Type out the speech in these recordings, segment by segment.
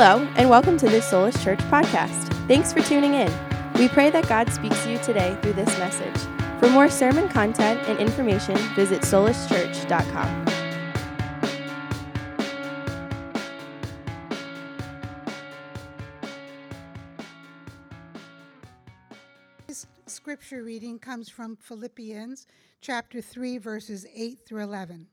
Hello, and welcome to this Soulish Church podcast. Thanks for tuning in. We pray that God speaks to you today through this message. For more sermon content and information, visit solishchurch.com. This scripture reading comes from Philippians chapter 3, verses 8 through 11.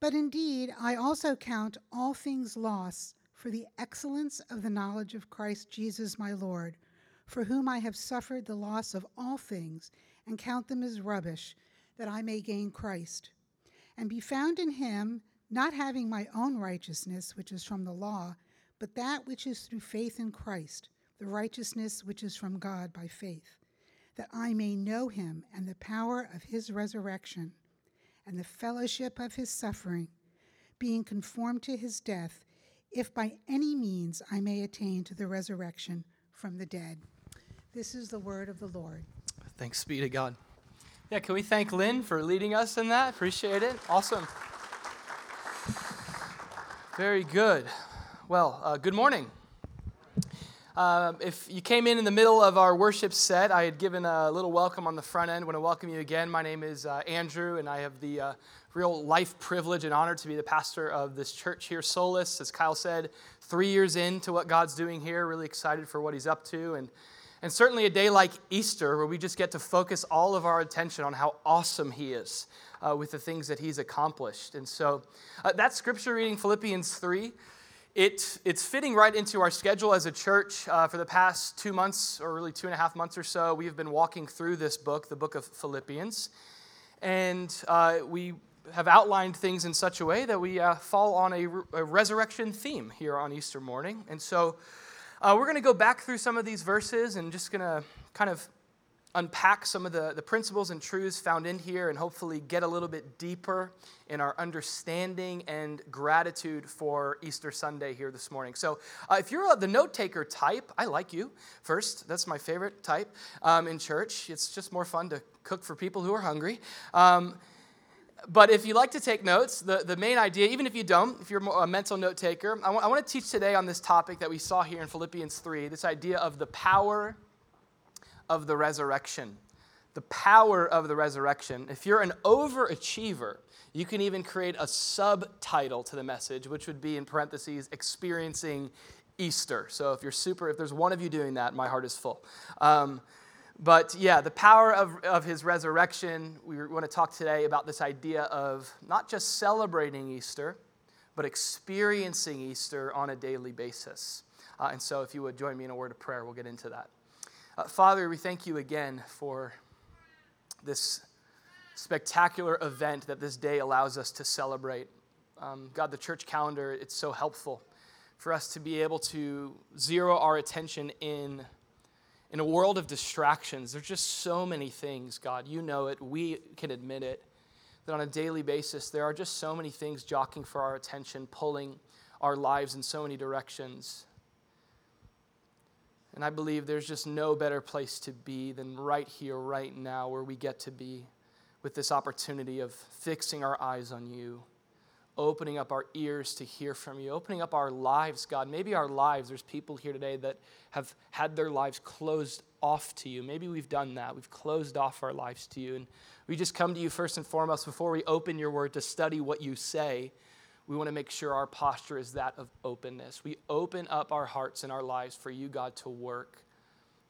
But indeed, I also count all things loss for the excellence of the knowledge of Christ Jesus my Lord, for whom I have suffered the loss of all things, and count them as rubbish, that I may gain Christ, and be found in him, not having my own righteousness, which is from the law, but that which is through faith in Christ, the righteousness which is from God by faith, that I may know him and the power of his resurrection and the fellowship of his suffering, being conformed to his death, if by any means I may attain to the resurrection from the dead. This is the word of the Lord. Thanks be to God. Yeah, can we thank Lynn for leading us in that? Appreciate it. Awesome. Very good. Well, uh, good morning. Uh, if you came in in the middle of our worship set, I had given a little welcome on the front end. I want to welcome you again. My name is uh, Andrew, and I have the uh, real life privilege and honor to be the pastor of this church here, Soulish. As Kyle said, three years into what God's doing here, really excited for what He's up to. And, and certainly a day like Easter, where we just get to focus all of our attention on how awesome He is uh, with the things that He's accomplished. And so uh, that scripture reading, Philippians 3, it, it's fitting right into our schedule as a church. Uh, for the past two months, or really two and a half months or so, we have been walking through this book, the book of Philippians. And uh, we have outlined things in such a way that we uh, fall on a, a, resurrection theme here on Easter morning. And so uh, we're going to go back through some of these verses and just going to kind of unpack some of the, the principles and truths found in here and hopefully get a little bit deeper in our understanding and gratitude for Easter Sunday here this morning. So, uh, if you're the note taker type, I like you. First, that's my favorite type um, in church. It's just more fun to cook for people who are hungry. Um, but if you like to take notes, the, the main idea, even if you don't, if you're a mental note taker, I, w- I want to teach today on this topic that we saw here in Philippians 3 this idea of the power of the resurrection. The power of the resurrection. If you're an overachiever, you can even create a subtitle to the message, which would be in parentheses, experiencing Easter. So if you're super, if there's one of you doing that, my heart is full. Um, but yeah, the power of, of his resurrection, we want to talk today about this idea of not just celebrating Easter, but experiencing Easter on a daily basis. Uh, and so if you would join me in a word of prayer, we'll get into that. Uh, Father, we thank you again for this spectacular event that this day allows us to celebrate. Um, God, the church calendar, it's so helpful for us to be able to zero our attention in, in a world of distractions. There's just so many things, God. You know it. We can admit it. That on a daily basis, there are just so many things jockeying for our attention, pulling our lives in so many directions. And I believe there's just no better place to be than right here, right now, where we get to be with this opportunity of fixing our eyes on you, opening up our ears to hear from you, opening up our lives, God. Maybe our lives, there's people here today that have had their lives closed off to you. Maybe we've done that. We've closed off our lives to you. And we just come to you first and foremost before we open your word to study what you say we want to make sure our posture is that of openness. We open up our hearts and our lives for you, God, to work.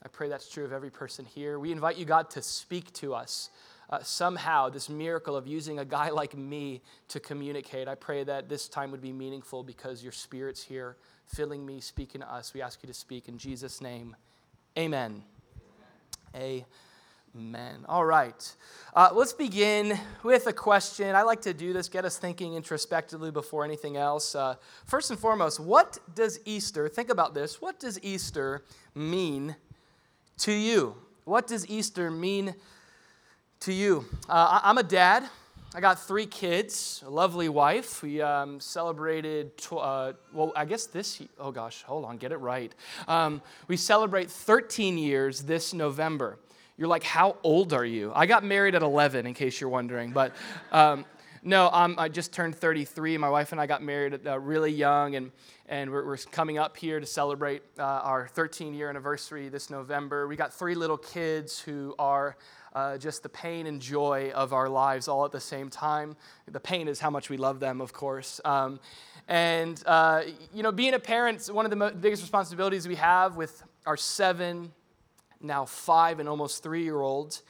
I pray that's true of every person here. We invite you, God, to speak to us. Uh, somehow, this miracle of using a guy like me to communicate, I pray that this time would be meaningful because your spirit's here, filling me, speaking to us. We ask you to speak in Jesus' name. Amen. Amen. Amen. All right. Uh, let's begin with a question. I like to do this, get us thinking introspectively before anything else. Uh, first and foremost, what does Easter, think about this, what does Easter mean to you? What does Easter mean to you? Uh, I'm a dad. I got three kids, a lovely wife. We um, celebrated, tw- uh, well, I guess this, oh gosh, hold on, get it right. Um, we celebrate 13 years this November. You're like, how old are you? I got married at 11, in case you're wondering. But um, No, um, I just turned 33. My wife and I got married uh, really young, and, and we're, we're, coming up here to celebrate uh, our 13 year anniversary this November. We got three little kids who are uh, just the pain and joy of our lives all at the same time. The pain is how much we love them, of course. Um, and, uh, you know, being a parent, one of the mo- biggest responsibilities we have with our seven, now five, and almost three year olds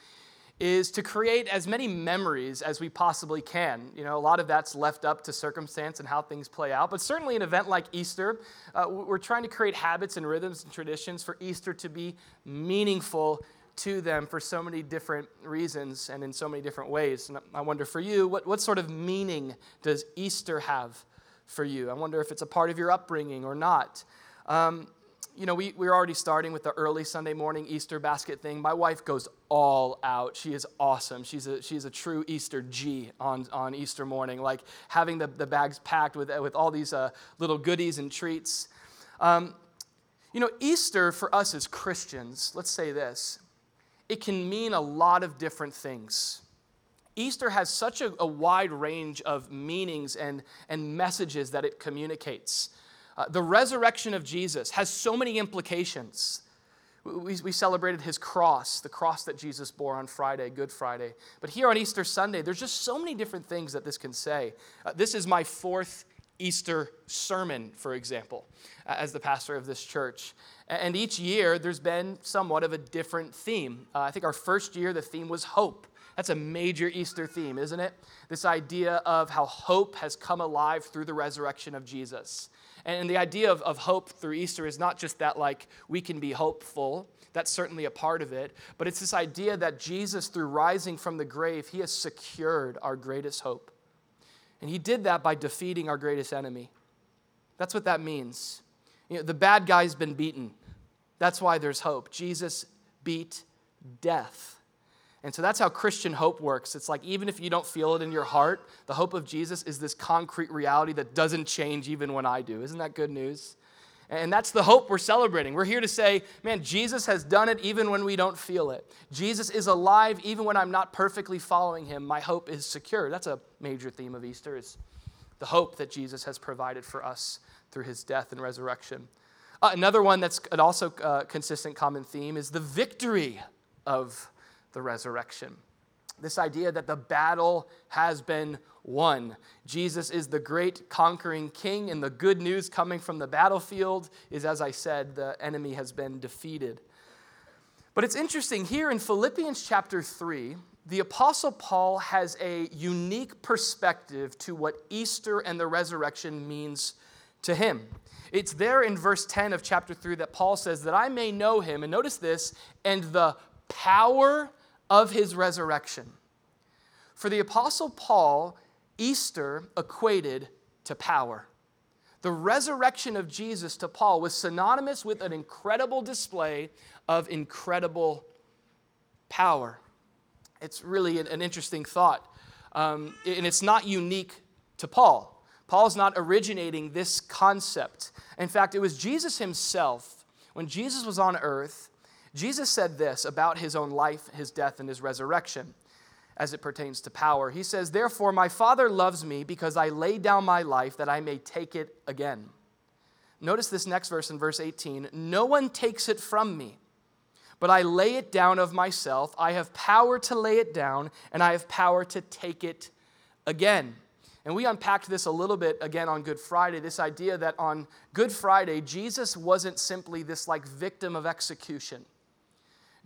is to create as many memories as we possibly can. You know, a lot of that's left up to circumstance and how things play out. But certainly, an event like Easter, uh, we're trying to create habits and rhythms and traditions for Easter to be meaningful to them for so many different reasons and in so many different ways. And I wonder for you, what, what sort of meaning does Easter have for you? I wonder if it's a part of your upbringing or not. Um, you know, we, we're already starting with the early Sunday morning Easter basket thing. My wife goes all out. She is awesome. She's a, she's a true Easter G on, on Easter morning, like having the, the bags packed with, with all these uh, little goodies and treats. Um, you know, Easter for us as Christians, let's say this, it can mean a lot of different things. Easter has such a, a wide range of meanings and, and messages that it communicates. Uh, the resurrection of Jesus has so many implications. We, we, celebrated his cross, the cross that Jesus bore on Friday, Good Friday. But here on Easter Sunday, there's just so many different things that this can say. Uh, this is my fourth Easter sermon, for example, as the pastor of this church. And each year, there's been somewhat of a different theme. Uh, I think our first year, the theme was hope. That's a major Easter theme, isn't it? This idea of how hope has come alive through the resurrection of Jesus. And the idea of, of hope through Easter is not just that, like, we can be hopeful. That's certainly a part of it. But it's this idea that Jesus, through rising from the grave, he has secured our greatest hope. And he did that by defeating our greatest enemy. That's what that means. You know, the bad guy's been beaten. That's why there's hope. Jesus beat death. And so that's how Christian hope works. It's like even if you don't feel it in your heart, the hope of Jesus is this concrete reality that doesn't change even when I do. Isn't that good news? And that's the hope we're celebrating. We're here to say, man, Jesus has done it even when we don't feel it. Jesus is alive even when I'm not perfectly following him. My hope is secure. That's a major theme of Easter is the hope that Jesus has provided for us through his death and resurrection. Uh, another one that's an also uh, consistent common theme is the victory of the resurrection. This idea that the battle has been won. Jesus is the great conquering king, and the good news coming from the battlefield is, as I said, the enemy has been defeated. But it's interesting here in Philippians chapter 3, the Apostle Paul has a unique perspective to what Easter and the resurrection means to him. It's there in verse 10 of chapter 3 that Paul says, That I may know him, and notice this, and the power of his resurrection. For the Apostle Paul, Easter equated to power. The resurrection of Jesus to Paul was synonymous with an incredible display of incredible power. It's really an, interesting thought. Um, and it's not unique to Paul. Paul's not originating this concept. In fact, it was Jesus himself, when Jesus was on earth, Jesus said this about his own life, his death, and his resurrection as it pertains to power. He says, Therefore, my Father loves me because I lay down my life that I may take it again. Notice this next verse in verse 18 No one takes it from me, but I lay it down of myself. I have power to lay it down, and I have power to take it again. And we unpacked this a little bit again on Good Friday this idea that on Good Friday, Jesus wasn't simply this like victim of execution.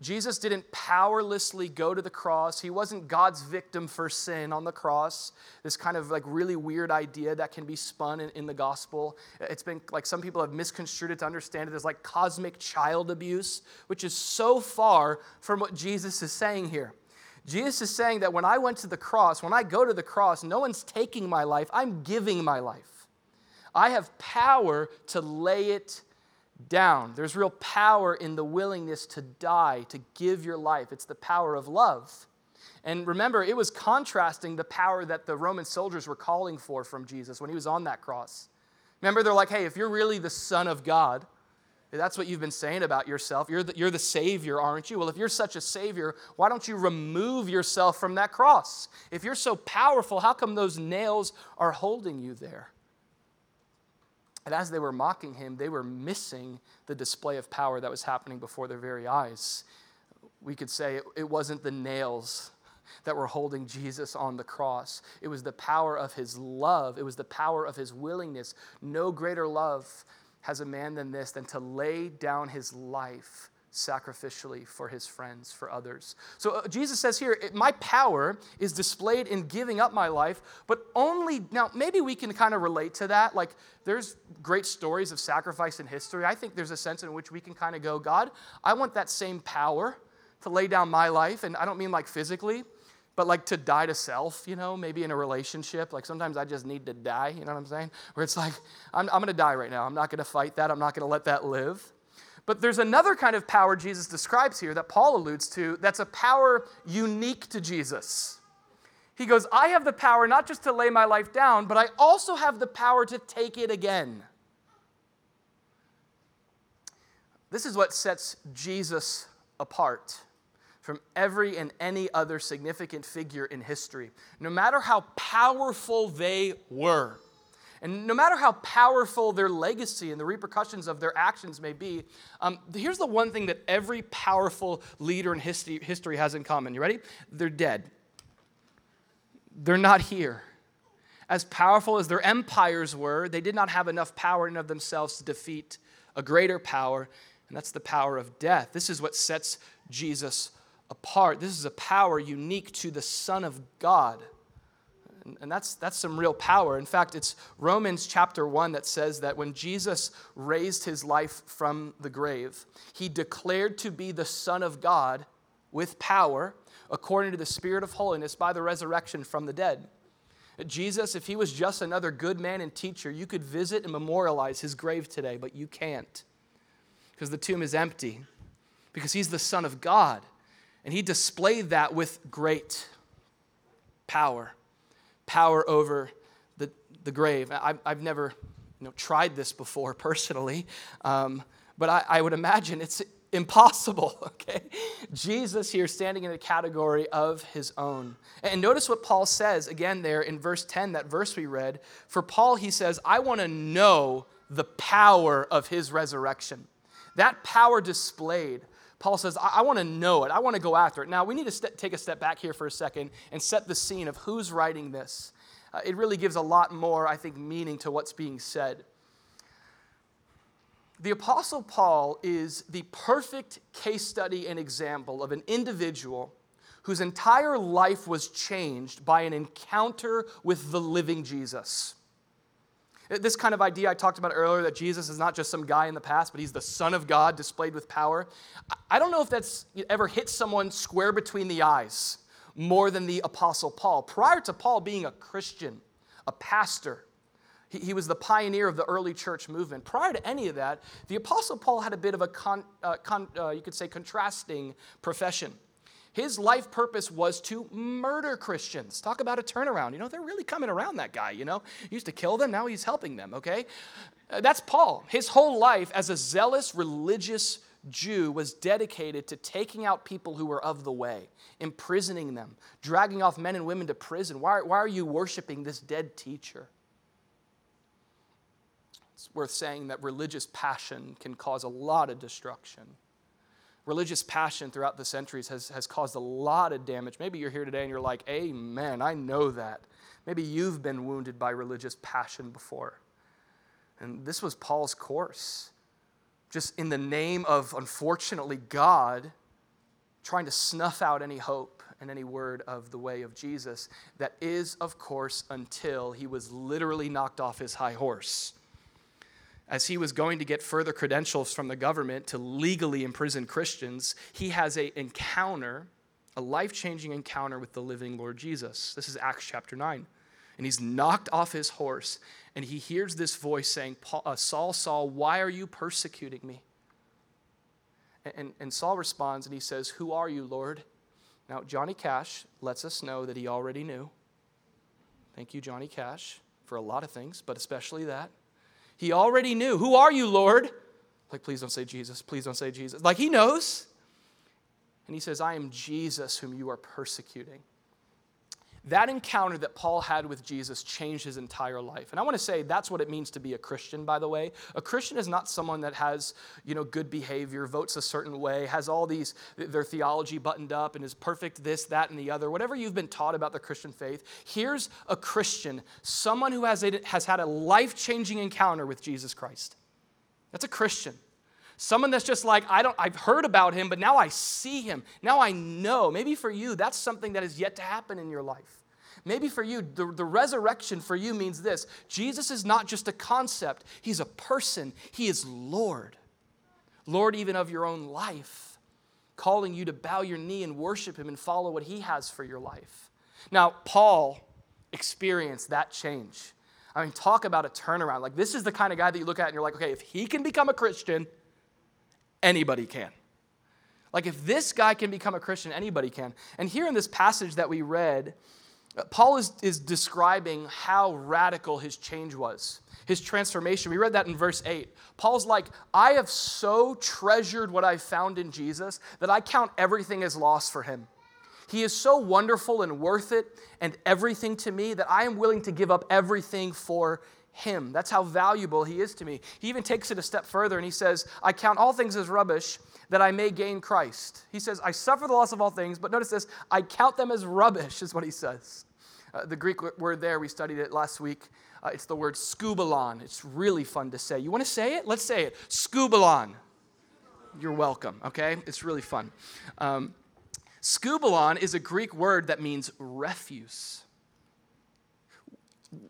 Jesus didn't powerlessly go to the cross. He wasn't God's victim for sin on the cross. This kind of like really weird idea that can be spun in, in, the gospel. It's been like some people have misconstrued it to understand it as like cosmic child abuse, which is so far from what Jesus is saying here. Jesus is saying that when I went to the cross, when I go to the cross, no one's taking my life, I'm giving my life. I have power to lay it down. There's real power in the willingness to die, to give your life. It's the power of love. And remember, it was contrasting the power that the Roman soldiers were calling for from Jesus when he was on that cross. Remember, they're like, hey, if you're really the Son of God, That's what you've been saying about yourself. You're the, you're the Savior, aren't you? Well, if you're such a Savior, why don't you remove yourself from that cross? If you're so powerful, how come those nails are holding you there? And as they were mocking him, they were missing the display of power that was happening before their very eyes. We could say it, wasn't the nails that were holding Jesus on the cross. It was the power of his love, it was the power of his willingness. No greater love has a man than this than to lay down his life sacrificially for his friends, for others. So uh, Jesus says here, My power is displayed in giving up my life, but only now, maybe we can kind of relate to that. Like, there's great stories of sacrifice in history. I think there's a sense in which we can kind of go, God, I want that same power to lay down my life. And I don't mean like physically, but like to die to self, you know, maybe in a relationship. Like sometimes I just need to die, you know what I'm saying? Where it's like, I'm, I'm to die right now. I'm not to fight that. I'm not to let that live. But there's another kind of power Jesus describes here that Paul alludes to that's a power unique to Jesus. He goes, I have the power not just to lay my life down, but I also have the power to take it again. This is what sets Jesus apart from every and any other significant figure in history, no matter how powerful they were. And no matter how powerful their legacy and the repercussions of their actions may be, um, here's the one thing that every powerful leader in history, history has in common. You ready? They're dead, they're not here. As powerful as their empires were, they did not have enough power in of themselves to defeat a greater power, and that's the power of death. This is what sets Jesus apart. This is a power unique to the Son of God. And that's, that's some real power. In fact, it's Romans chapter 1 that says that when Jesus raised his life from the grave, he declared to be the Son of God with power according to the Spirit of holiness by the resurrection from the dead. Jesus, if he was just another good man and teacher, you could visit and memorialize his grave today, but you can't because the tomb is empty, because he's the Son of God. And he displayed that with great power power over the, the grave. I, I've never you know, tried this before personally, um, but I, I would imagine it's impossible, okay? Jesus here standing in a category of his own. And notice what Paul says again there in verse 10, that verse we read. For Paul, he says, I want to know the power of his resurrection. That power displayed Paul says, I, I want to know it. I want to go after it. Now, we need to st- take a step back here for a second and set the scene of who's writing this. Uh, it really gives a lot more, I think, meaning to what's being said. The Apostle Paul is the perfect case study and example of an individual whose entire life was changed by an encounter with the living Jesus. This kind of idea I talked about earlier that Jesus is not just some guy in the past, but he's the Son of God displayed with power. I don't know if that's ever hit someone square between the eyes more than the Apostle Paul. Prior to Paul being a Christian, a pastor, he, was the pioneer of the early church movement. Prior to any of that, the Apostle Paul had a bit of a, con, uh, con, uh, you could say, contrasting profession. His life purpose was to murder Christians. Talk about a turnaround. You know, they're really coming around that guy, you know. He used to kill them, now he's helping them, okay? Uh, that's Paul. His whole life as a zealous religious Jew was dedicated to taking out people who were of the way, imprisoning them, dragging off men and women to prison. Why, why are you worshiping this dead teacher? It's worth saying that religious passion can cause a lot of destruction religious passion throughout the centuries has, has caused a lot of damage. Maybe you're here today and you're like, Amen, I know that. Maybe you've been wounded by religious passion before. And this was Paul's course. Just in the name of, unfortunately, God, trying to snuff out any hope and any word of the way of Jesus. That is, of course, until he was literally knocked off his high horse as he was going to get further credentials from the government to legally imprison Christians, he has an encounter, a life changing encounter with the living Lord Jesus. This is Acts chapter 9. And he's knocked off his horse, and he hears this voice saying, uh, Saul, Saul, why are you persecuting me? And, and Saul responds and he says, Who are you, Lord? Now, Johnny Cash lets us know that he already knew. Thank you, Johnny Cash, for a lot of things, but especially that. He already knew. Who are you, Lord? Like, please don't say Jesus. Please don't say Jesus. Like, he knows. And he says, I am Jesus whom you are persecuting. That encounter that Paul had with Jesus changed his entire life. And I want to say that's what it means to be a Christian, by the way. A Christian is not someone that has, you know, good behavior, votes a certain way, has all these, their theology buttoned up and is perfect this, that, and the other. Whatever you've been taught about the Christian faith, here's a Christian, someone who has, a, has had a life changing encounter with Jesus Christ. That's a Christian. Someone that's just like, I don't, I've heard about him, but now I see him. Now I know. Maybe for you, that's something that is yet to happen in your life. Maybe for you, the, the resurrection for you means this Jesus is not just a concept, he's a person, he is Lord. Lord, even of your own life, calling you to bow your knee and worship him and follow what he has for your life. Now, Paul experienced that change. I mean, talk about a turnaround. Like, this is the kind of guy that you look at and you're like, okay, if he can become a Christian, anybody can. Like, if this guy can become a Christian, anybody can. And here in this passage that we read, uh, Paul is, is describing how radical his change was, his transformation. We read that in verse 8. Paul's like, I have so treasured what I found in Jesus that I count everything as loss for him. He is so wonderful and worth it and everything to me that I am willing to give up everything for him. That's how valuable he is to me. He even takes it a step further and he says, I count all things as rubbish that I may gain Christ. He says, I suffer the loss of all things, but notice this, I count them as rubbish, is what he says. Uh, the Greek word there, we studied it last week. Uh, it's the word skubalon. It's really fun to say. You want to say it? Let's say it. Skubalon. You're welcome, okay? It's really fun. Um, skubalon is a Greek word that means refuse.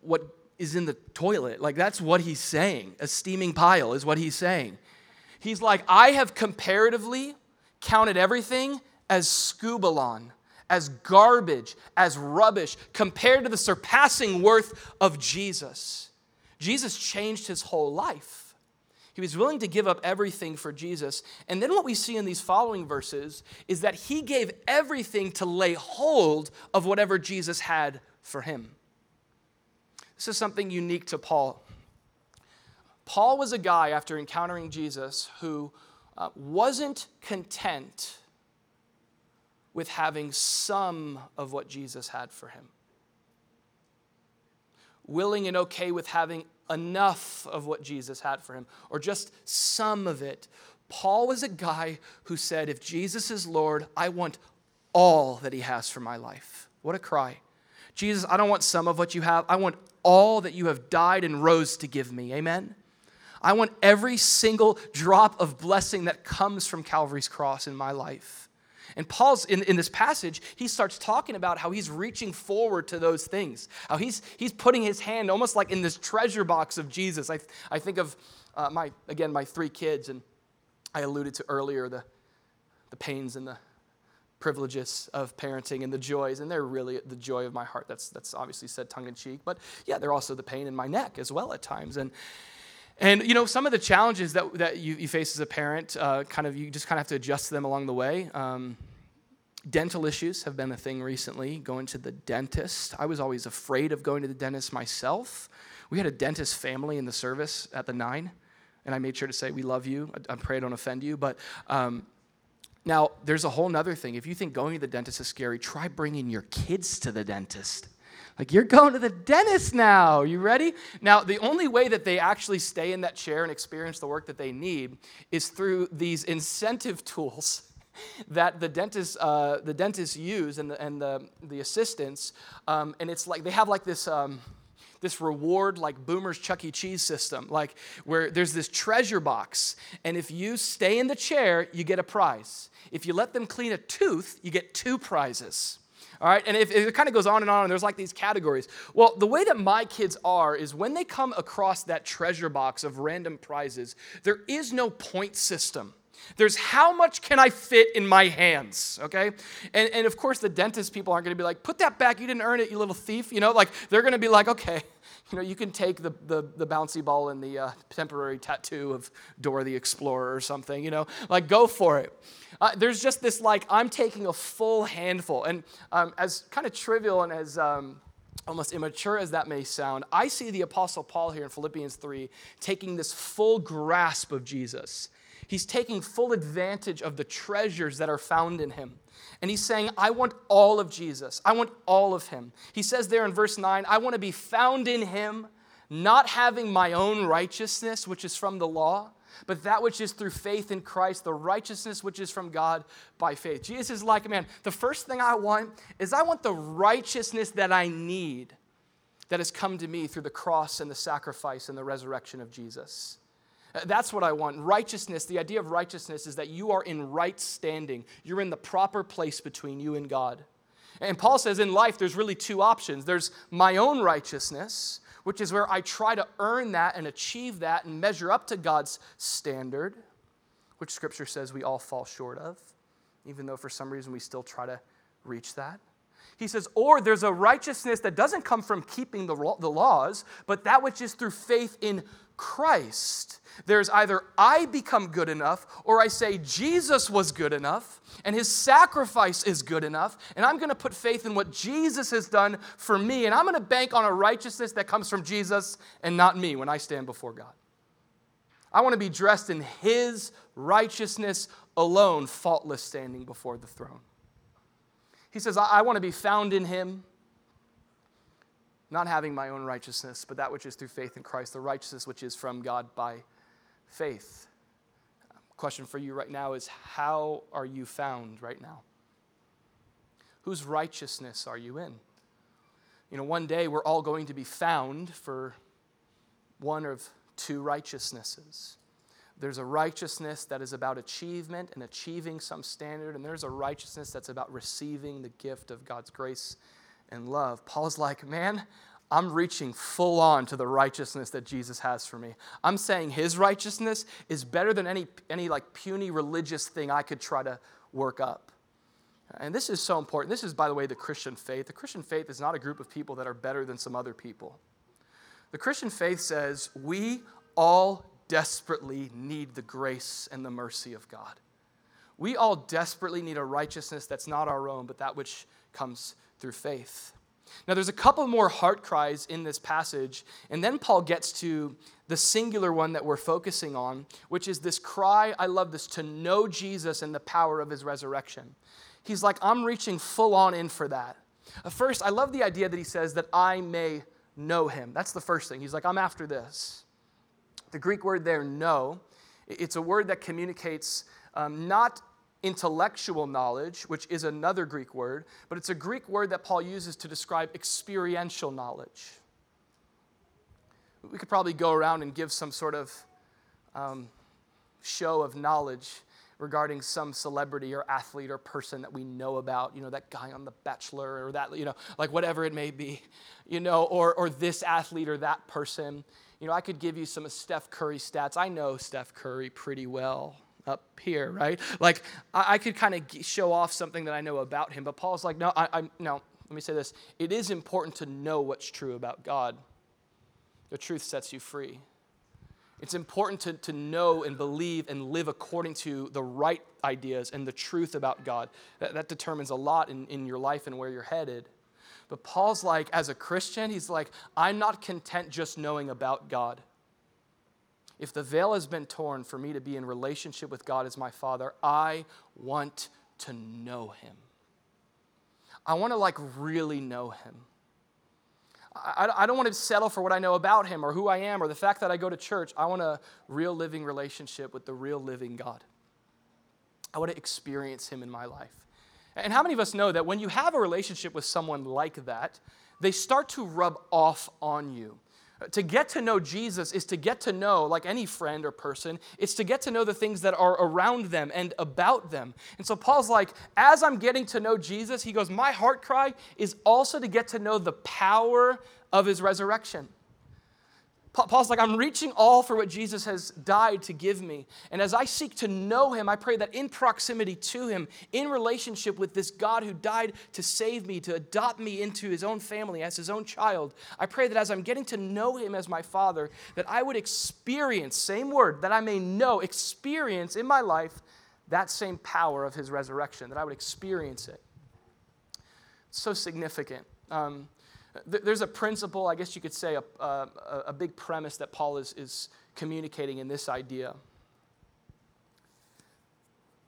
What is in the toilet. Like, that's what he's saying. A steaming pile is what he's saying. He's like, I have comparatively counted everything as skubalon, as garbage, as rubbish, compared to the surpassing worth of Jesus. Jesus changed his whole life. He was willing to give up everything for Jesus. And then what we see in these following verses is that he gave everything to lay hold of whatever Jesus had for him. This is something unique to Paul. Paul was a guy, after encountering Jesus, who uh, wasn't content with having some of what Jesus had for him. Willing and okay with having enough of what Jesus had for him, or just some of it. Paul was a guy who said, If Jesus is Lord, I want all that he has for my life. What a cry. Jesus, I don't want some of what you have, I want all that you have died and rose to give me. Amen? I want every single drop of blessing that comes from Calvary's cross in my life. And Paul's in, in this passage, he starts talking about how he's reaching forward to those things, how he's, he's putting his hand almost like in this treasure box of Jesus. I, I think of uh, my, again, my three kids, and I alluded to earlier the, the pains and the privileges of parenting and the joys, and they're really the joy of my heart. That's, that's obviously said tongue in cheek, but yeah, they're also the pain in my neck as well at times. And, and you know, some of the challenges that, that you, you face as a parent, uh, kind of, you just kind of have to adjust them along the way. Um, dental issues have been a thing recently, going to the dentist. I was always afraid of going to the dentist myself. We had a dentist family in the service at the nine, and I made sure to say, We love you. I, I pray I don't offend you. But um, now, there's a whole nother thing. If you think going to the dentist is scary, try bringing your kids to the dentist. Like, you're going to the dentist now. You ready? Now, the only way that they actually stay in that chair and experience the work that they need is through these incentive tools that the dentists, uh, the dentists use and the, and the, the assistants. Um, and it's like they have like this. Um, this reward like Boomer's Chuck E. Cheese system, like where there's this treasure box, and if you stay in the chair, you get a prize. If you let them clean a tooth, you get two prizes. All right, and if, it kind of goes on and on, and there's like these categories. Well, the way that my kids are is when they come across that treasure box of random prizes, there is no point system. There's how much can I fit in my hands, okay? And, and of course, the dentist people aren't gonna be like, put that back, you didn't earn it, you little thief. You know, like they're gonna be like, okay, you know, you can take the, the, the bouncy ball and the uh, temporary tattoo of Dora the Explorer or something, you know, like go for it. Uh, there's just this like, I'm taking a full handful. And um, as kind of trivial and as um, almost immature as that may sound, I see the Apostle Paul here in Philippians 3 taking this full grasp of Jesus. He's taking full advantage of the treasures that are found in him. And he's saying, I want all of Jesus. I want all of him. He says there in verse 9, I want to be found in him, not having my own righteousness, which is from the law, but that which is through faith in Christ, the righteousness which is from God by faith. Jesus is like, a man, the first thing I want is I want the righteousness that I need that has come to me through the cross and the sacrifice and the resurrection of Jesus. Uh, that's what I want. Righteousness, the idea of righteousness is that you are in right standing. You're in the proper place between you and God. And Paul says in life, there's really two options there's my own righteousness, which is where I try to earn that and achieve that and measure up to God's standard, which scripture says we all fall short of, even though for some reason we still try to reach that. He says, or there's a righteousness that doesn't come from keeping the, the laws, but that which is through faith in Christ. There's either I become good enough or I say Jesus was good enough and his sacrifice is good enough and I'm going to put faith in what Jesus has done for me and I'm going to bank on a righteousness that comes from Jesus and not me when I stand before God. I want to be dressed in his righteousness alone, faultless standing before the throne. He says, I, want to be found in him not having my own righteousness, but that which is through faith in Christ, the righteousness which is from God by faith. Question for you right now is how are you found right now? Whose righteousness are you in? You know, one day we're all going to be found for one of two righteousnesses. There's a righteousness that is about achievement and achieving some standard, and there's a righteousness that's about receiving the gift of God's grace and love. Paul's like, man, I'm reaching full on to the righteousness that Jesus has for me. I'm saying his righteousness is better than any, any like puny religious thing I could try to work up. And this is so important. This is, by the way, the Christian faith. The Christian faith is not a group of people that are better than some other people. The Christian faith says we all desperately need the grace and the mercy of God. We all desperately need a righteousness that's not our own, but that which comes through faith. Now, there's a couple more heart cries in this passage, and then Paul gets to the singular one that we're focusing on, which is this cry I love this to know Jesus and the power of his resurrection. He's like, I'm reaching full on in for that. First, I love the idea that he says that I may know him. That's the first thing. He's like, I'm after this. The Greek word there, know, it's a word that communicates um, not intellectual knowledge, which is another Greek word, but it's a Greek word that Paul uses to describe experiential knowledge. We could probably go around and give some sort of um, show of knowledge regarding some celebrity or athlete or person that we know about, you know, that guy on The Bachelor or that, you know, like whatever it may be, you know, or, or this athlete or that person. You know, I could give you some of Steph Curry stats. I know Steph Curry pretty well up here, right? Like I, I could kind of show off something that I know about him, but Paul's like, no, I, I no. Let me say this: it is important to know what's true about God. The truth sets you free. It's important to, to know and believe and live according to the right ideas and the truth about God. That, that determines a lot in, in your life and where you're headed. But Paul's like, as a Christian, he's like, I'm not content just knowing about God. If the veil has been torn for me to be in relationship with God as my Father, I want to know Him. I want to like really know Him. I, I don't want to settle for what I know about Him or who I am or the fact that I go to church. I want a real living relationship with the real living God. I want to experience Him in my life. And how many of us know that when you have a relationship with someone like that, they start to rub off on you? To get to know Jesus is to get to know, like any friend or person, it's to get to know the things that are around them and about them. And so Paul's like, as I'm getting to know Jesus, he goes, My heart cry is also to get to know the power of his resurrection. Paul's like, I'm reaching all for what Jesus has died to give me. And as I seek to know him, I pray that in proximity to him, in relationship with this God who died to save me, to adopt me into his own family as his own child, I pray that as I'm getting to know him as my father, that I would experience, same word, that I may know, experience in my life that same power of his resurrection, that I would experience it. It's so significant. Um, There's a principle, I guess you could say, a, a, a big premise that Paul is, is communicating in this idea.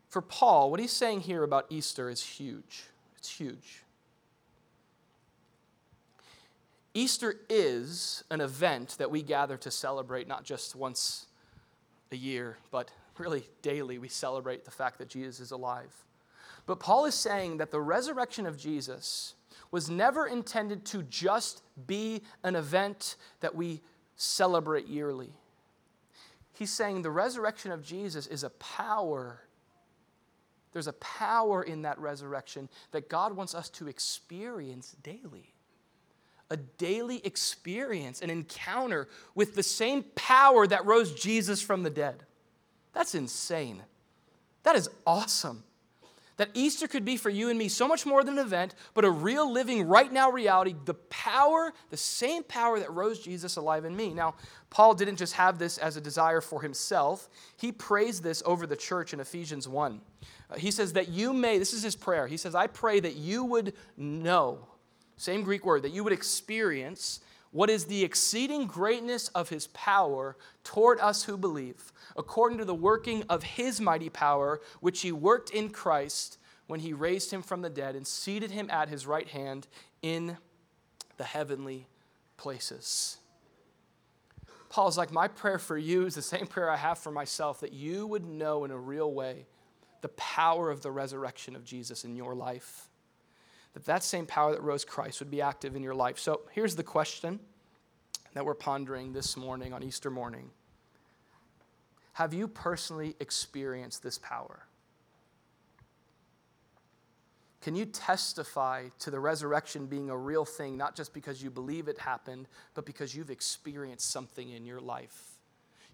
For Paul, what he's saying here about Easter is huge. It's huge. Easter is an event that we gather to celebrate not just once a year, but really daily we celebrate the fact that Jesus is alive. But Paul is saying that the resurrection of Jesus was never intended to just be an event that we celebrate yearly. He's saying the resurrection of Jesus is a power. There's a power in that resurrection that God wants us to experience daily. A daily experience, an encounter with the same power that rose Jesus from the dead. That's insane. That is awesome that Easter could be for you and me so much more than an event, but a real living right now reality, the power, the same power that rose Jesus alive in me. Now, Paul didn't just have this as a desire for himself, he prays this over the church in Ephesians 1. Uh, he says that you may, this is his prayer. He says, I pray that you would know, same Greek word, that you would experience what is the exceeding greatness of his power toward us who believe, according to the working of his mighty power, which he worked in Christ when he raised him from the dead and seated him at his right hand in the heavenly places. Paul's like, My prayer for you is the same prayer I have for myself that you would know in a real way the power of the resurrection of Jesus in your life that that same power that rose Christ would be active in your life. So here's the question that we're pondering this morning on Easter morning Have you personally experienced this power? Can you testify to the resurrection being a real thing, not just because you believe it happened, but because you've experienced something in your life?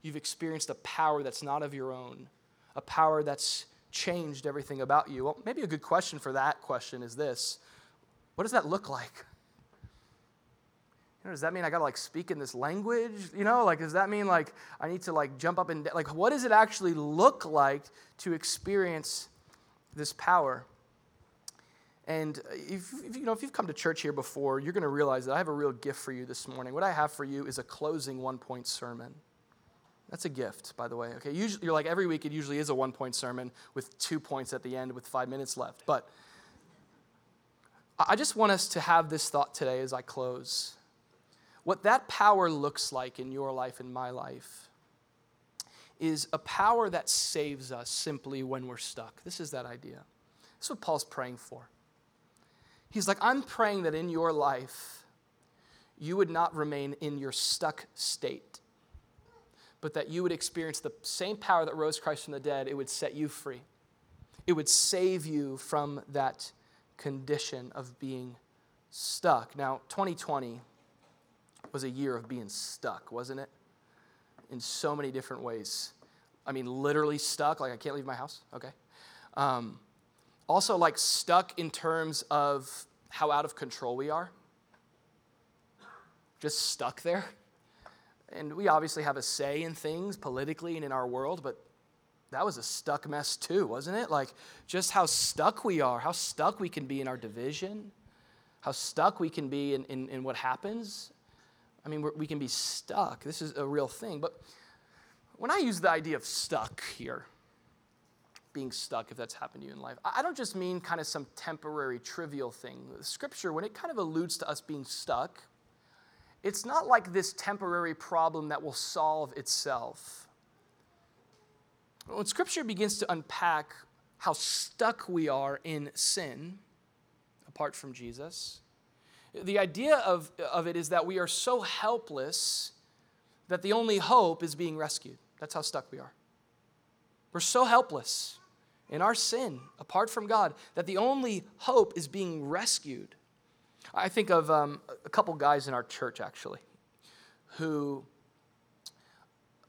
You've experienced a power that's not of your own, a power that's changed everything about you. Well, maybe a good question for that question is this what does that look like? You know, does that mean I got to like speak in this language? You know, like does that mean like I need to like jump up and like what does it actually look like to experience this power? And uh, if, if, you know if you've come to church here before, you're to realize that I have a real gift for you this morning. What I have for you is a closing one-point sermon. That's a gift, by the way. Okay, usually you're like every week it usually is a one-point sermon with two points at the end with five minutes left, but I just want us to have this thought today as I close. What that power looks like in your life and my life is a power that saves us simply when we're stuck. This is that idea. That's what Paul's praying for. He's like, I'm praying that in your life, you would not remain in your stuck state, but that you would experience the same power that rose Christ from the dead. It would set you free, it would save you from that condition of being stuck. Now, 2020 was a year of being stuck, wasn't it? In so many different ways. I mean, literally stuck, like I can't leave my house, okay? Um, also, like stuck in terms of how out of control we are. Just stuck there. And we obviously have a say in things politically and in our world, but that was a stuck mess too, wasn't it? Like just how stuck we are, how stuck we can be in our division, how stuck we can be in, in, in what happens. I mean, we can be stuck. This is a real thing. But when I use the idea of stuck here, being stuck, if that's happened to you in life, I don't just mean kind of some temporary, trivial thing. Scripture, when it kind of alludes to us being stuck, it's not like this temporary problem that will solve itself when Scripture begins to unpack how stuck we are in sin apart from Jesus, the idea of, of it is that we are so helpless that the only hope is being rescued. That's how stuck we are. We're so helpless in our sin apart from God that the only hope is being rescued. I think of um, a couple guys in our church actually who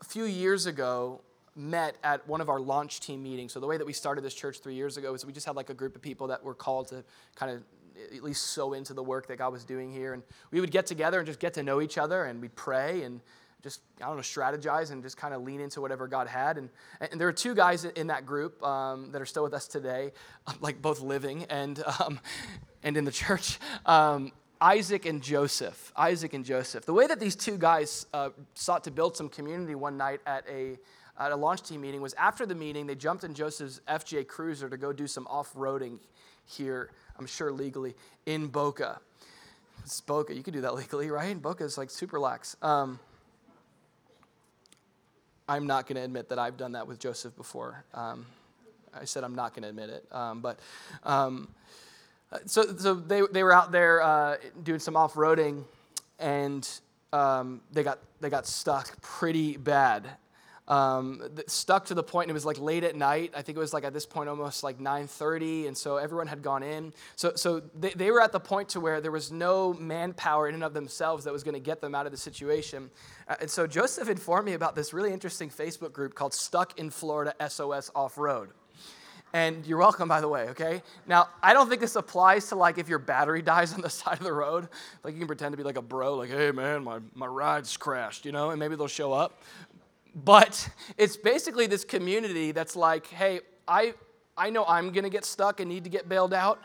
a few years ago met at one of our launch team meetings. So the way that we started this church three years ago is we just had like a group of people that were called to kind of at least sow into the work that God was doing here. And we would get together and just get to know each other and we'd pray and just, I don't know, strategize and just kind of lean into whatever God had. And, and there are two guys in that group um, that are still with us today, like both living and, um, and in the church. Um, Isaac and Joseph. Isaac and Joseph. The way that these two guys uh, sought to build some community one night at a, at a launch team meeting was after the meeting, they jumped in Joseph's FJ Cruiser to go do some off roading here, I'm sure legally, in Boca. It's Boca. You can do that legally, right? Boca is like super lax. Um, I'm not going to admit that I've done that with Joseph before. Um, I said I'm not going to admit it. Um, but um, so, so they, they were out there uh, doing some off roading, and um, they, got, they got stuck pretty bad um, stuck to the point, it was like late at night. I think it was like at this point almost like 9.30, and so everyone had gone in. So, so they, they were at the point to where there was no manpower in and of themselves that was going to get them out of the situation. Uh, and so Joseph informed me about this really interesting Facebook group called Stuck in Florida SOS Off-Road. And you're welcome, by the way, okay? Now, I don't think this applies to like if your battery dies on the side of the road. Like you can pretend to be like a bro, like, hey man, my, my ride's crashed, you know, and maybe they'll show up. But it's basically this community that's like, hey, I, I know I'm going to get stuck and need to get bailed out.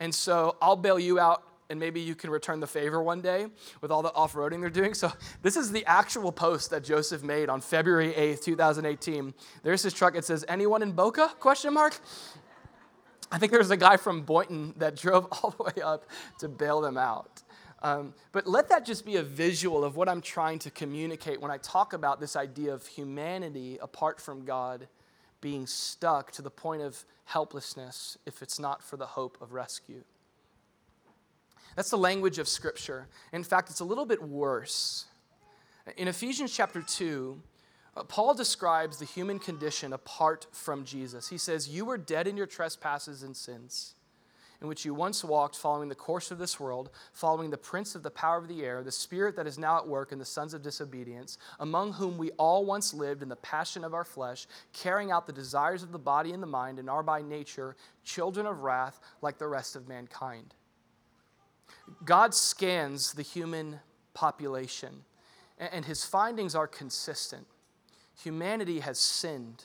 And so I'll bail you out and maybe you can return the favor one day with all the off-roading they're doing. So this is the actual post that Joseph made on February 8th, 2018. There's his truck. It says, anyone in Boca? Question mark. I think there was a guy from Boynton that drove all the way up to bail them out. Um, but let that just be a visual of what I'm trying to communicate when I talk about this idea of humanity apart from God being stuck to the point of helplessness if it's not for the hope of rescue. That's the language of Scripture. In fact, it's a little bit worse. In Ephesians chapter 2, uh, Paul describes the human condition apart from Jesus. He says, You were dead in your trespasses and sins in which you once walked, following the course of this world, following the prince of the power of the air, the spirit that is now at work in the sons of disobedience, among whom we all once lived in the passion of our flesh, carrying out the desires of the body and the mind, and are by nature children of wrath like the rest of mankind. God scans the human population, and his findings are consistent. Humanity has sinned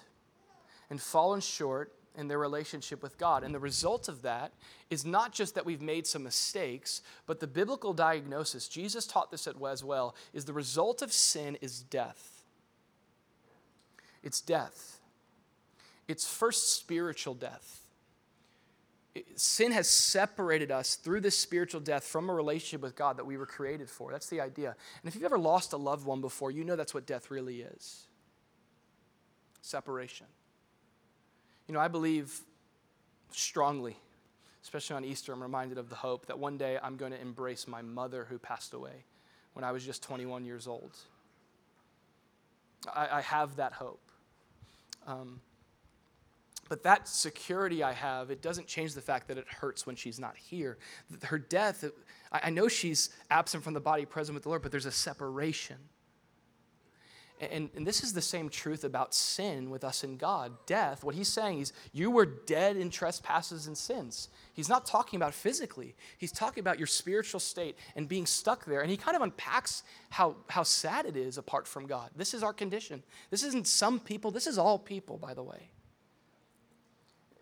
and fallen short in their relationship with God. And the result of that is not just that we've made some mistakes, but the biblical diagnosis, Jesus taught this as well, is the result of sin is death. It's death. It's first spiritual death. Sin has separated us through this spiritual death from a relationship with God that we were created for. That's the idea. And if you've ever lost a loved one before, you know that's what death really is separation. You know, I believe strongly, especially on Easter, I'm reminded of the hope that one day I'm going to embrace my mother who passed away when I was just 21 years old. I, I have that hope. Um, but that security I have, it doesn't change the fact that it hurts when she's not here. Her death, I know she's absent from the body, present with the Lord, but there's a separation. And, and this is the same truth about sin with us and God. Death, what he's saying is, you were dead in trespasses and sins. He's not talking about physically, he's talking about your spiritual state and being stuck there. And he kind of unpacks how, how sad it is apart from God. This is our condition. This isn't some people, this is all people, by the way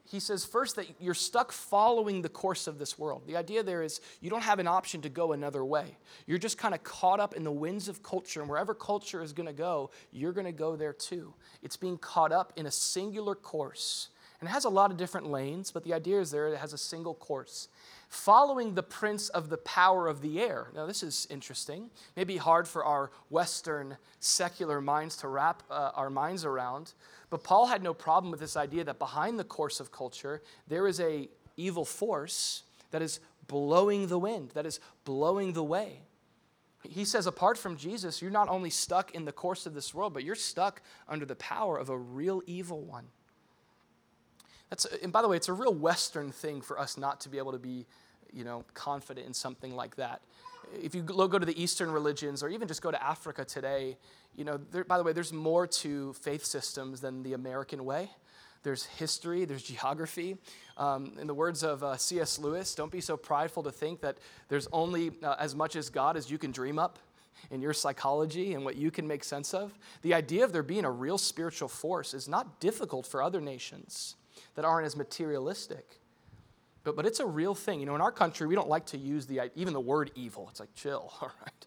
he says first that you're stuck following the course of this world. The idea there is you don't have an option to go another way. You're just kind of caught up in the winds of culture, and wherever culture is going to go, you're going to go there too. It's being caught up in a singular course. And it has a lot of different lanes, but the idea is there it has a single course. Following the prince of the power of the air. Now, this is interesting. Maybe hard for our Western secular minds to wrap uh, our minds around. But Paul had no problem with this idea that behind the course of culture, there is a evil force that is blowing the wind, that is blowing the way. He says, apart from Jesus, you're not only stuck in the course of this world, but you're stuck under the power of a real evil one. That's, and by the way, it's a real Western thing for us not to be able to be, you know, confident in something like that. If you go to the Eastern religions or even just go to Africa today, you know, there, by the way, there's more to faith systems than the American way. There's history, there's geography. Um, in the words of uh, C.S. Lewis, don't be so prideful to think that there's only uh, as much as God as you can dream up in your psychology and what you can make sense of. The idea of there being a real spiritual force is not difficult for other nations that aren't as materialistic. But, but it's a real thing. You know, in our country, we don't like to use the, even the word evil. It's like, chill, all right?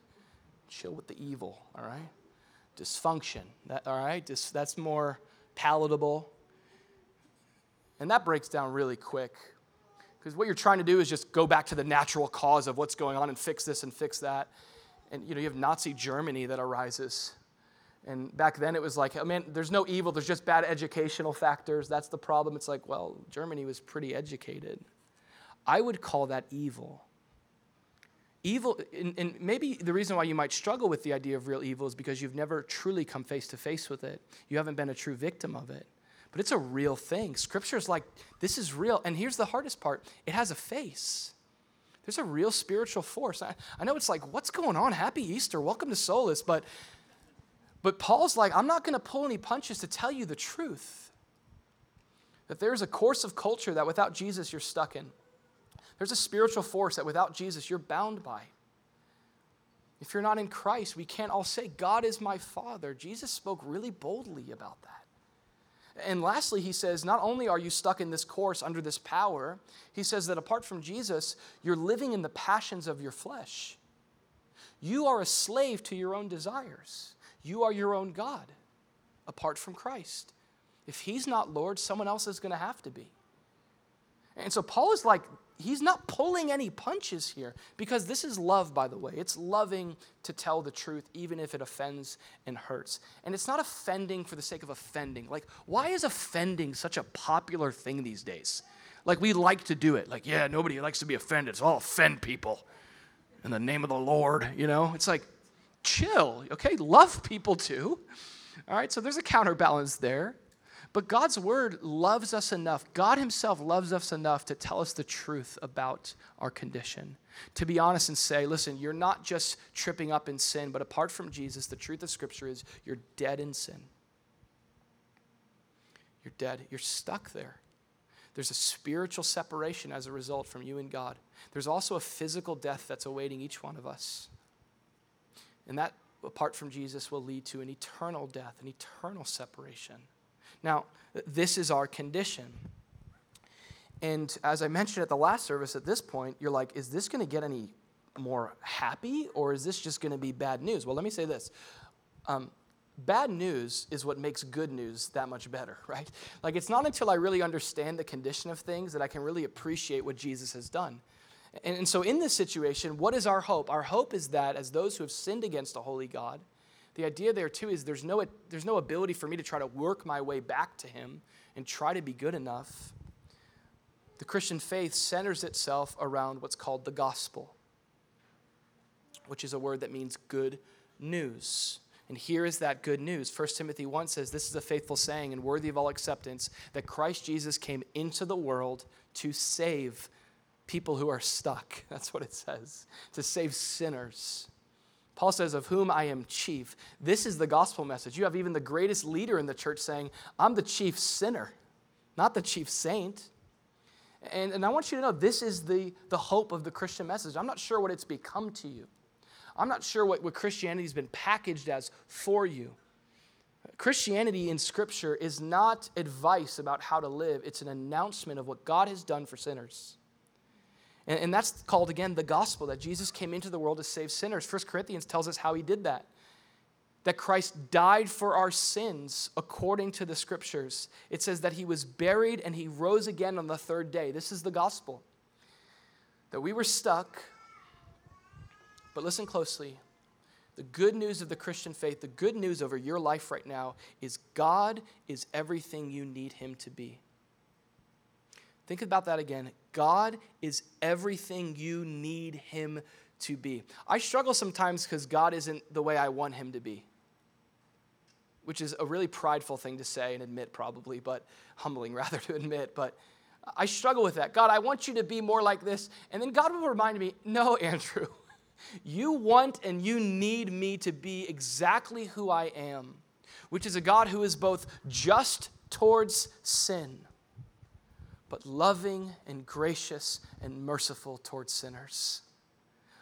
Chill with the evil, all right? Dysfunction, that, all right? Just, that's more palatable. And that breaks down really quick. Because what you're trying to do is just go back to the natural cause of what's going on and fix this and fix that. And you know, you have Nazi Germany that arises. And back then it was like, oh man, there's no evil, there's just bad educational factors. That's the problem. It's like, well, Germany was pretty educated. I would call that evil. Evil, and, and, maybe the reason why you might struggle with the idea of real evil is because you've never truly come face to face with it. You haven't been a true victim of it. But it's a real thing. Scripture's like, this is real. And here's the hardest part it has a face. There's a real spiritual force. I, I know it's like, what's going on? Happy Easter. Welcome to Solas. But, but Paul's like, I'm not going to pull any punches to tell you the truth. That there's a course of culture that without Jesus you're stuck in. There's a spiritual force that without Jesus you're bound by. If you're not in Christ, we can't all say, God is my Father. Jesus spoke really boldly about that. And lastly, he says, not only are you stuck in this course under this power, he says that apart from Jesus, you're living in the passions of your flesh. You are a slave to your own desires. You are your own God apart from Christ. If he's not Lord, someone else is going to have to be. And so Paul is like, he's not pulling any punches here because this is love, by the way. It's loving to tell the truth, even if it offends and hurts. And it's not offending for the sake of offending. Like, why is offending such a popular thing these days? Like, we like to do it. Like, yeah, nobody likes to be offended, so I'll offend people in the name of the Lord, you know? It's like, chill, okay? Love people too. All right, so there's a counterbalance there. But God's word loves us enough. God Himself loves us enough to tell us the truth about our condition. To be honest and say, listen, you're not just tripping up in sin, but apart from Jesus, the truth of Scripture is you're dead in sin. You're dead. You're stuck there. There's a spiritual separation as a result from you and God. There's also a physical death that's awaiting each one of us. And that, apart from Jesus, will lead to an eternal death, an eternal separation. Now, this is our condition. And as I mentioned at the last service, at this point, you're like, is this going to get any more happy or is this just going to be bad news? Well, let me say this. Um, bad news is what makes good news that much better, right? Like, it's not until I really understand the condition of things that I can really appreciate what Jesus has done. And, and so, in this situation, what is our hope? Our hope is that as those who have sinned against a holy God, the idea there too is there's no, there's no ability for me to try to work my way back to Him and try to be good enough. The Christian faith centers itself around what's called the gospel, which is a word that means good news. And here is that good news. 1 Timothy 1 says, This is a faithful saying and worthy of all acceptance that Christ Jesus came into the world to save people who are stuck. That's what it says, to save sinners. Paul says, Of whom I am chief. This is the gospel message. You have even the greatest leader in the church saying, I'm the chief sinner, not the chief saint. And, and I want you to know this is the, the hope of the Christian message. I'm not sure what it's become to you, I'm not sure what, what Christianity has been packaged as for you. Christianity in Scripture is not advice about how to live, it's an announcement of what God has done for sinners. And, and that's called, again, the gospel that Jesus came into the world to save sinners. First Corinthians tells us how he did that. That Christ died for our sins according to the scriptures. It says that he was buried and he rose again on the third day. This is the gospel. That we were stuck, but listen closely. The good news of the Christian faith, the good news over your life right now is God is everything you need him to be. Think about that again. God is everything you need Him to be. I struggle sometimes because God isn't the way I want Him to be, which is a really prideful thing to say and admit, probably, but humbling rather to admit. But I struggle with that. God, I want you to be more like this. And then God will remind me, no, Andrew, you want and you need me to be exactly who I am, which is a God who is both just towards sin but loving and gracious and merciful towards sinners.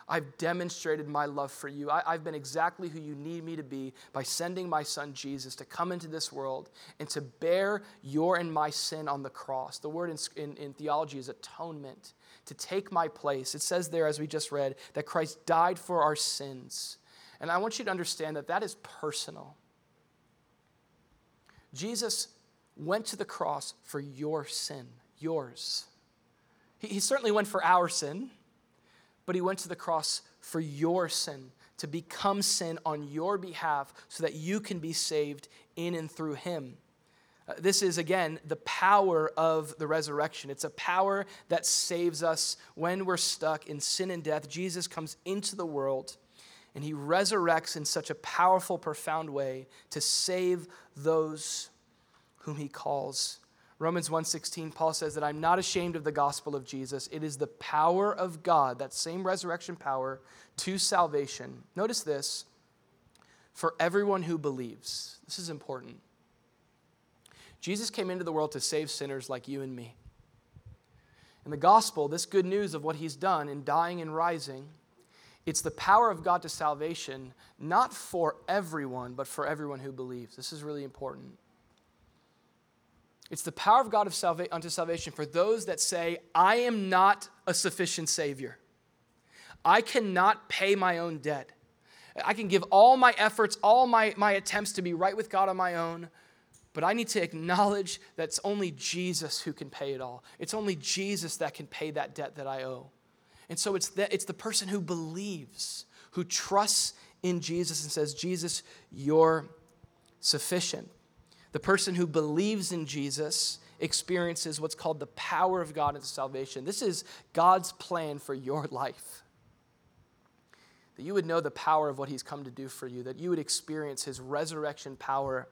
I've demonstrated my love for you. I, have been exactly who you need me to be by sending my son Jesus to come into this world and to bear your and my sin on the cross. The word in, in, in theology is atonement, to take my place. It says there, as we just read, that Christ died for our sins. And I want you to understand that that is personal. Jesus went to the cross for your sin, yours. He, he certainly went for our sin but he went to the cross for your sin, to become sin on your behalf so that you can be saved in and through him. Uh, this is, again, the power of the resurrection. It's a power that saves us when we're stuck in sin and death. Jesus comes into the world and he resurrects in such a powerful, profound way to save those whom he calls Romans 1:16 Paul says that I'm not ashamed of the gospel of Jesus. It is the power of God, that same resurrection power to salvation. Notice this, for everyone who believes. This is important. Jesus came into the world to save sinners like you and me. In the gospel, this good news of what he's done in dying and rising, it's the power of God to salvation, not for everyone, but for everyone who believes. This is really important. It's the power of God of salva- unto salvation for those that say, I am not a sufficient Savior. I cannot pay my own debt. I can give all my efforts, all my, my attempts to be right with God on my own, but I need to acknowledge that it's only Jesus who can pay it all. It's only Jesus that can pay that debt that I owe. And so it's the, it's the person who believes, who trusts in Jesus and says, Jesus, you're sufficient. The person who believes in Jesus experiences what's called the power of God into salvation. This is God's plan for your life. That you would know the power of what He's come to do for you, that you would experience His resurrection power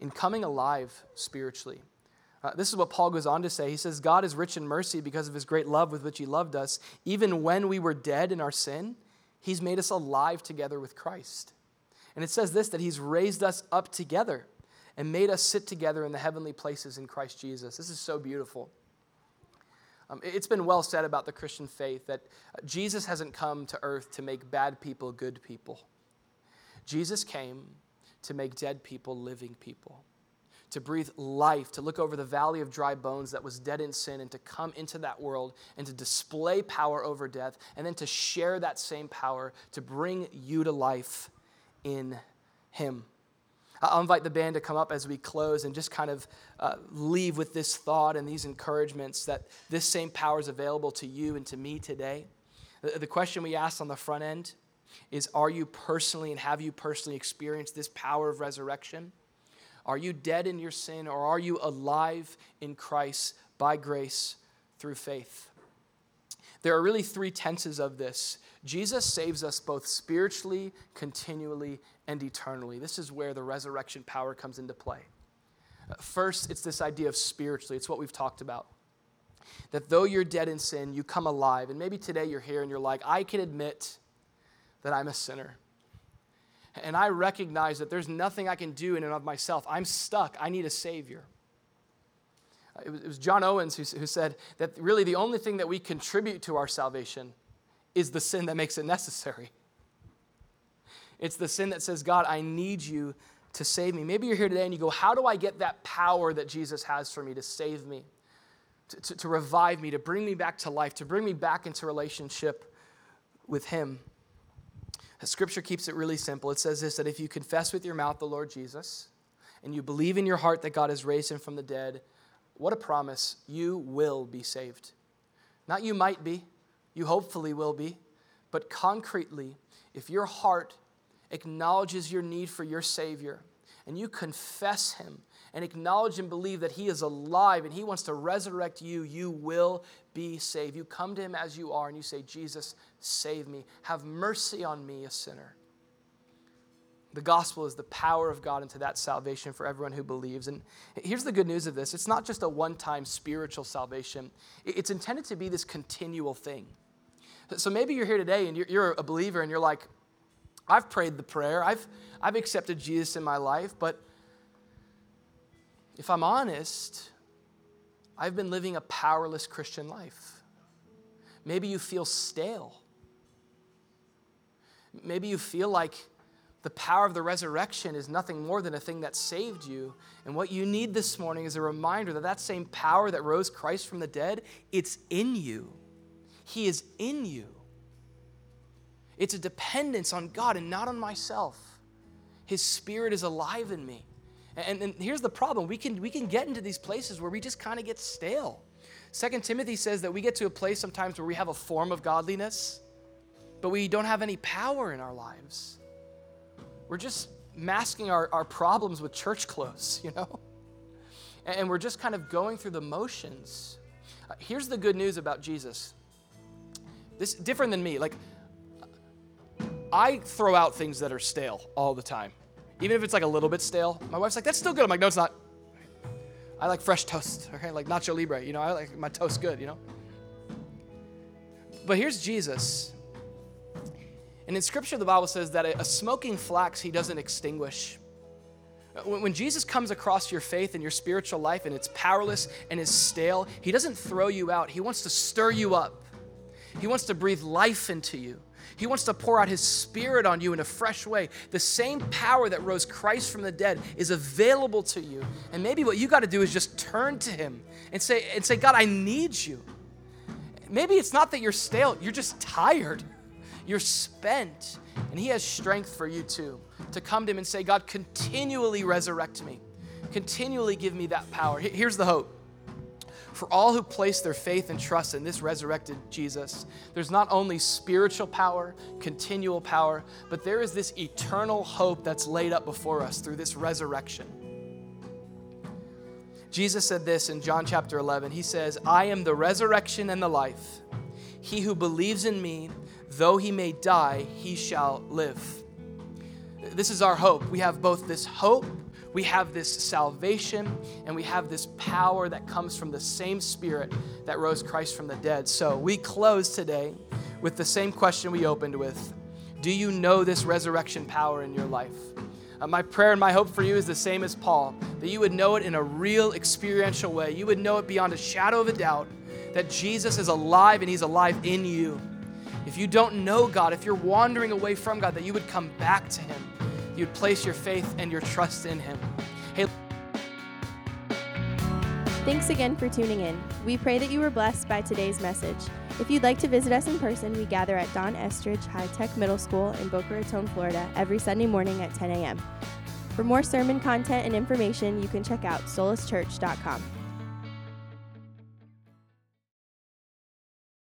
in coming alive spiritually. Uh, this is what Paul goes on to say. He says, God is rich in mercy because of His great love with which He loved us. Even when we were dead in our sin, He's made us alive together with Christ. And it says this that He's raised us up together and made us sit together in the heavenly places in Christ Jesus. This is so beautiful. Um, it's been well said about the Christian faith that Jesus hasn't come to earth to make bad people good people. Jesus came to make dead people living people, to breathe life, to look over the valley of dry bones that was dead in sin, and to come into that world and to display power over death, and then to share that same power to bring you to life in Him. I'll invite the band to come up as we close and just kind of uh, leave with this thought and these encouragements that this same power is available to you and to me today. The, the question we asked on the front end is Are you personally and have you personally experienced this power of resurrection? Are you dead in your sin or are you alive in Christ by grace through faith? There are really three tenses of this. Jesus saves us both spiritually, continually, and eternally. This is where the resurrection power comes into play. First, it's this idea of spiritually, it's what we've talked about. That though you're dead in sin, you come alive. And maybe today you're here and you're like, I can admit that I'm a sinner. And I recognize that there's nothing I can do in and of myself. I'm stuck. I need a Savior. It was, it was John Owens who, who said that really the only thing that we contribute to our salvation is the sin that makes it necessary. It's the sin that says, God, I need you to save me. Maybe you're here today and you go, How do I get that power that Jesus has for me to save me, to, to, to revive me, to bring me back to life, to bring me back into relationship with Him? The scripture keeps it really simple. It says this that if you confess with your mouth the Lord Jesus and you believe in your heart that God has raised him from the dead, what a promise. You will be saved. Not you might be, you hopefully will be, but concretely, if your heart acknowledges your need for your Savior and you confess Him and acknowledge and believe that He is alive and He wants to resurrect you, you will be saved. You come to Him as you are and you say, Jesus, save me. Have mercy on me, a sinner. The gospel is the power of God into that salvation for everyone who believes. And here's the good news of this it's not just a one time spiritual salvation, it's intended to be this continual thing. So maybe you're here today and you're, a believer and you're like, I've prayed the prayer, I've, I've accepted Jesus in my life, but if I'm honest, I've been living a powerless Christian life. Maybe you feel stale. Maybe you feel like the power of the resurrection is nothing more than a thing that saved you. And what you need this morning is a reminder that that same power that rose Christ from the dead, it's in you. He is in you. It's a dependence on God and not on myself. His spirit is alive in me. And, and here's the problem we can, we can get into these places where we just kind of get stale. Second Timothy says that we get to a place sometimes where we have a form of godliness, but we don't have any power in our lives. We're just masking our, our problems with church clothes, you know? And we're just kind of going through the motions. Uh, here's the good news about Jesus. This different than me. Like I throw out things that are stale all the time. Even if it's like a little bit stale. My wife's like, that's still good. I'm like, no, it's not. I like fresh toast, okay? Like Nacho Libre, you know, I like my toast good, you know? But here's Jesus. And in scripture, the Bible says that a smoking flax he doesn't extinguish. Uh, when Jesus comes across your faith and your spiritual life and it's powerless and is stale, he doesn't throw you out. He wants to stir you up. He wants to breathe life into you. He wants to pour out His Spirit on you in a fresh way. The same power that rose Christ from the dead is available to you. And maybe what you got to do is just turn to Him and say, and say, God, I need you. Maybe it's not that you're stale, you're just tired. You're spent. And He has strength for you too to come to Him and say, God, continually resurrect me. Continually give me that power. Here's the hope for all who place their faith and trust in this resurrected Jesus, there's not only spiritual power, continual power, but there is this eternal hope that's laid up before us through this resurrection. Jesus said this in John chapter 11. He says, I am the resurrection and the life. He who believes in me, though he may die, he shall live. This is our hope. We have both this hope we have this salvation and we have this power that comes from the same Spirit that rose Christ from the dead. So we close today with the same question we opened with Do you know this resurrection power in your life? Uh, my prayer and my hope for you is the same as Paul that you would know it in a real experiential way. You would know it beyond a shadow of a doubt that Jesus is alive and he's alive in you. If you don't know God, if you're wandering away from God, that you would come back to him you'd place your faith and your trust in Him. Hey, Thanks again for tuning in. We pray that you were blessed by today's message. If you'd like to visit us in person, we gather at Don Estridge High Tech Middle School in Boca Raton, Florida, every Sunday morning at 10 a.m. For more sermon content and information, you can check out solaschurch.com.